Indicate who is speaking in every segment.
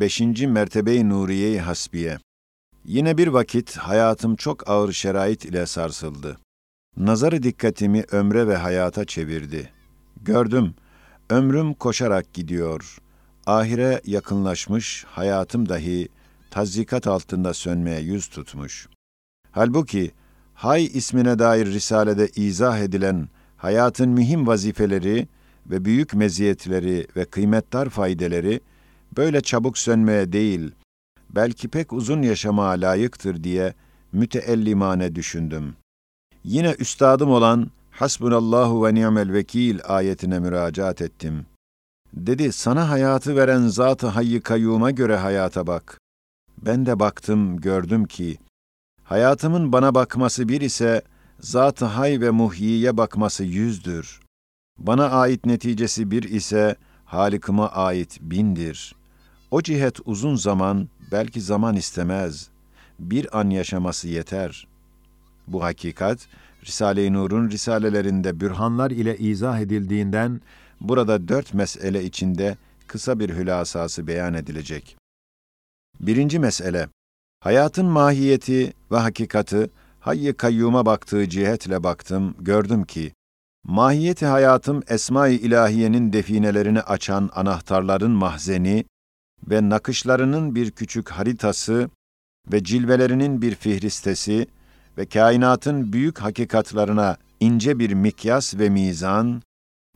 Speaker 1: 5. Mertebe-i Nuriye-i Hasbiye Yine bir vakit hayatım çok ağır şerait ile sarsıldı. Nazarı dikkatimi ömre ve hayata çevirdi. Gördüm, ömrüm koşarak gidiyor. Ahire yakınlaşmış, hayatım dahi tazzikat altında sönmeye yüz tutmuş. Halbuki, Hay ismine dair risalede izah edilen hayatın mühim vazifeleri ve büyük meziyetleri ve kıymetdar faydeleri böyle çabuk sönmeye değil, belki pek uzun yaşamaya layıktır diye müteellimane düşündüm. Yine üstadım olan Hasbunallahu ve ni'mel vekil ayetine müracaat ettim. Dedi, sana hayatı veren Zat-ı Hayy Kayyum'a göre hayata bak. Ben de baktım, gördüm ki, hayatımın bana bakması bir ise, Zat-ı Hay ve Muhyi'ye bakması yüzdür. Bana ait neticesi bir ise, Halikıma ait bindir. O cihet uzun zaman, belki zaman istemez. Bir an yaşaması yeter. Bu hakikat, Risale-i Nur'un risalelerinde bürhanlar ile izah edildiğinden, burada dört mesele içinde kısa bir hülasası beyan edilecek. Birinci mesele, hayatın mahiyeti ve hakikati, hayy kayyuma baktığı cihetle baktım, gördüm ki, mahiyeti hayatım Esma-i İlahiye'nin definelerini açan anahtarların mahzeni ve nakışlarının bir küçük haritası ve cilvelerinin bir fihristesi ve kainatın büyük hakikatlarına ince bir mikyas ve mizan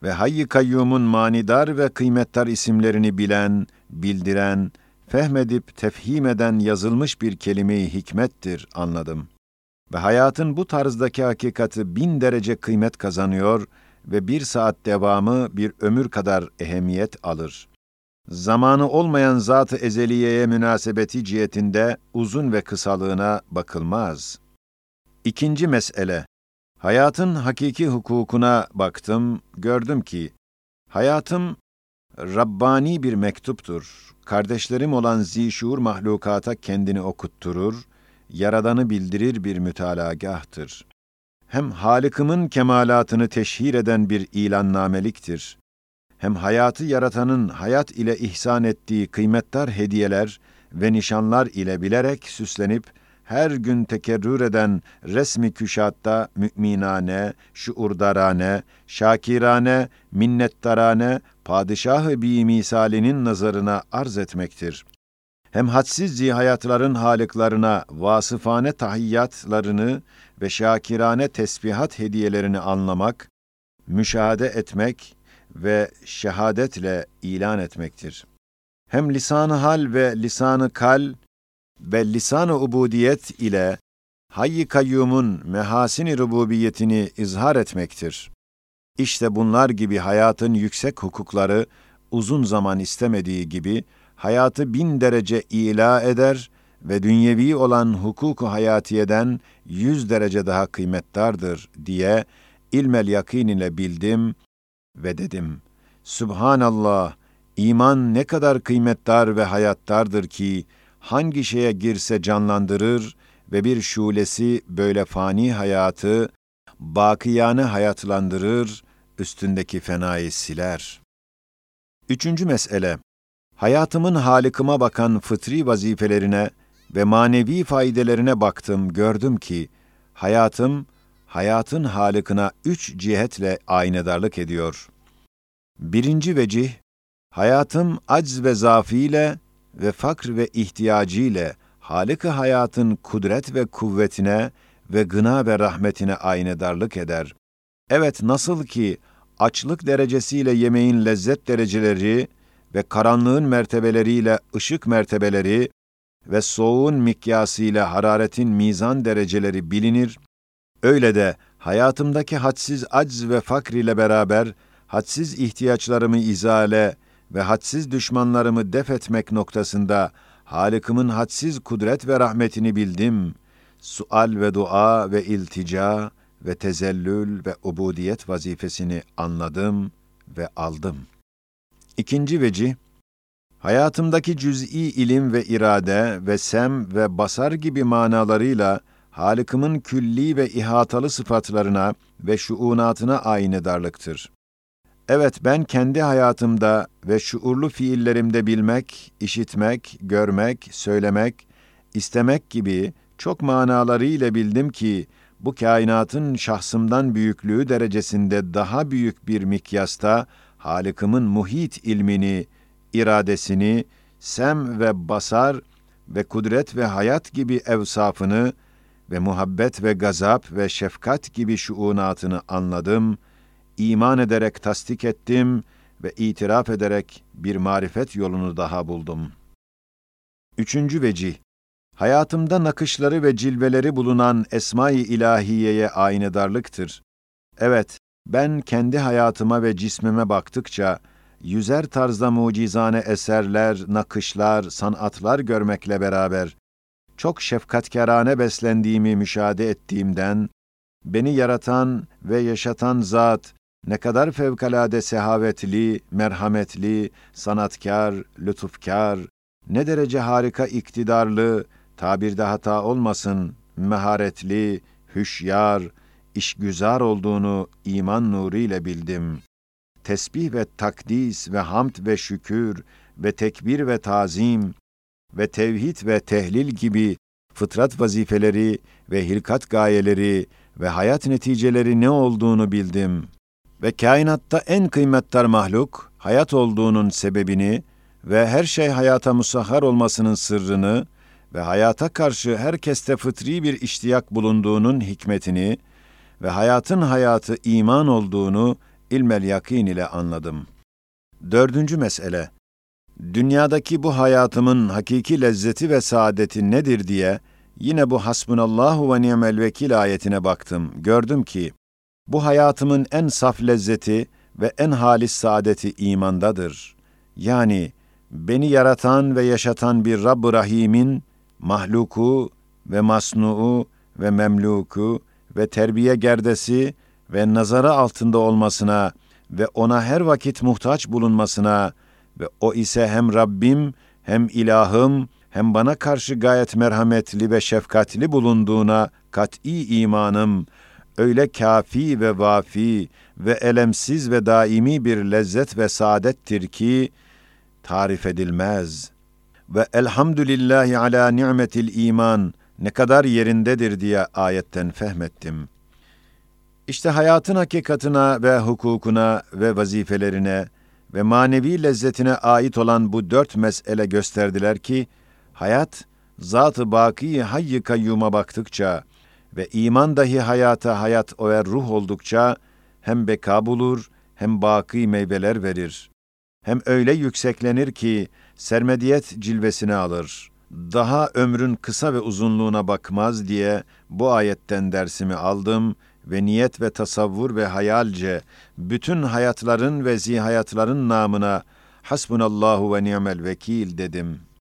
Speaker 1: ve Hayy-i Kayyum'un manidar ve kıymetdar isimlerini bilen, bildiren, fehmedip tefhim eden yazılmış bir kelime-i hikmettir anladım. Ve hayatın bu tarzdaki hakikati bin derece kıymet kazanıyor ve bir saat devamı bir ömür kadar ehemmiyet alır. Zamanı olmayan zat-ı ezeliyeye münasebeti cihetinde uzun ve kısalığına bakılmaz. İkinci mesele, hayatın hakiki hukukuna baktım, gördüm ki, hayatım Rabbani bir mektuptur. Kardeşlerim olan zişur mahlukata kendini okutturur, yaradanı bildirir bir mütalagahtır. Hem Halık'ımın kemalatını teşhir eden bir ilannameliktir. Hem hayatı yaratanın hayat ile ihsan ettiği kıymetdar hediyeler ve nişanlar ile bilerek süslenip, her gün tekerrür eden resmi küşatta müminane, şuurdarane, şakirane, minnettarane, padişahı bi misalinin nazarına arz etmektir. Hem hadsiz zihayatların halıklarına vasıfane tahiyyatlarını ve şakirane tesbihat hediyelerini anlamak, müşahede etmek ve şehadetle ilan etmektir. Hem lisanı hal ve lisanı kal ve lisan-ı ubudiyet ile Hayy-i Kayyum'un mehasini rububiyetini izhar etmektir. İşte bunlar gibi hayatın yüksek hukukları uzun zaman istemediği gibi hayatı bin derece ila eder ve dünyevi olan hukuku hayatiyeden yüz derece daha kıymettardır diye ilmel yakin ile bildim ve dedim. Subhanallah, iman ne kadar kıymetdar ve hayattardır ki, hangi şeye girse canlandırır ve bir şulesi böyle fani hayatı, bakiyane hayatlandırır, üstündeki fenayı siler. Üçüncü mesele, hayatımın halikıma bakan fıtri vazifelerine ve manevi faydelerine baktım, gördüm ki, hayatım, hayatın halikına üç cihetle aynedarlık ediyor. Birinci vecih, hayatım acz ve zafiyle ve fakr ve ihtiyacı ile Halık-ı hayatın kudret ve kuvvetine ve gına ve rahmetine aynedarlık eder. Evet nasıl ki açlık derecesiyle yemeğin lezzet dereceleri ve karanlığın mertebeleriyle ışık mertebeleri ve soğuğun mikyasıyla hararetin mizan dereceleri bilinir, öyle de hayatımdaki hadsiz acz ve fakr ile beraber hadsiz ihtiyaçlarımı izale ve hadsiz düşmanlarımı def etmek noktasında Halık'ımın hadsiz kudret ve rahmetini bildim. Sual ve dua ve iltica ve tezellül ve ubudiyet vazifesini anladım ve aldım. İkinci veci, hayatımdaki cüz'i ilim ve irade ve sem ve basar gibi manalarıyla Halık'ımın külli ve ihatalı sıfatlarına ve şuunatına aynedarlıktır. Evet ben kendi hayatımda ve şuurlu fiillerimde bilmek, işitmek, görmek, söylemek, istemek gibi çok manalarıyla bildim ki bu kainatın şahsımdan büyüklüğü derecesinde daha büyük bir mikyasta Halık'ımın muhit ilmini, iradesini, sem ve basar ve kudret ve hayat gibi evsafını ve muhabbet ve gazap ve şefkat gibi şuunatını anladım, iman ederek tasdik ettim ve itiraf ederek bir marifet yolunu daha buldum. Üçüncü vecih, hayatımda nakışları ve cilveleri bulunan Esma-i İlahiye'ye aynedarlıktır. Evet, ben kendi hayatıma ve cismime baktıkça, yüzer tarzda mucizane eserler, nakışlar, sanatlar görmekle beraber, çok şefkatkârane beslendiğimi müşahede ettiğimden, beni yaratan ve yaşatan zat, ne kadar fevkalade sehavetli, merhametli, sanatkar, lütufkar, ne derece harika iktidarlı, tabirde hata olmasın, meharetli, hüşyar, işgüzar olduğunu iman nuru ile bildim. Tesbih ve takdis ve hamd ve şükür ve tekbir ve tazim ve tevhid ve tehlil gibi fıtrat vazifeleri ve hilkat gayeleri ve hayat neticeleri ne olduğunu bildim. Ve kainatta en kıymetdar mahluk, hayat olduğunun sebebini ve her şey hayata musahhar olmasının sırrını ve hayata karşı herkeste fıtri bir iştiyak bulunduğunun hikmetini ve hayatın hayatı iman olduğunu ilmel yakin ile anladım. Dördüncü mesele, dünyadaki bu hayatımın hakiki lezzeti ve saadeti nedir diye yine bu hasbunallahu ve ni'mel vekil ayetine baktım. Gördüm ki bu hayatımın en saf lezzeti ve en halis saadeti imandadır. Yani beni yaratan ve yaşatan bir Rabb-ı Rahim'in mahluku ve masnuu ve memluku ve terbiye gerdesi ve nazara altında olmasına ve ona her vakit muhtaç bulunmasına ve o ise hem Rabbim hem ilahım hem bana karşı gayet merhametli ve şefkatli bulunduğuna kat'i imanım öyle kafi ve vafi ve elemsiz ve daimi bir lezzet ve saadettir ki tarif edilmez. Ve elhamdülillahi ala ni'metil iman ne kadar yerindedir diye ayetten fehmettim. İşte hayatın hakikatına ve hukukuna ve vazifelerine ve manevi lezzetine ait olan bu dört mesele gösterdiler ki, hayat, zat-ı baki hayy kayyuma baktıkça ve iman dahi hayata hayat ve ruh oldukça hem beka bulur hem baki meyveler verir. Hem öyle yükseklenir ki sermediyet cilvesini alır. Daha ömrün kısa ve uzunluğuna bakmaz diye bu ayetten dersimi aldım ve niyet ve tasavvur ve hayalce bütün hayatların ve zihayatların namına hasbunallahu ve ni'mel vekil dedim.''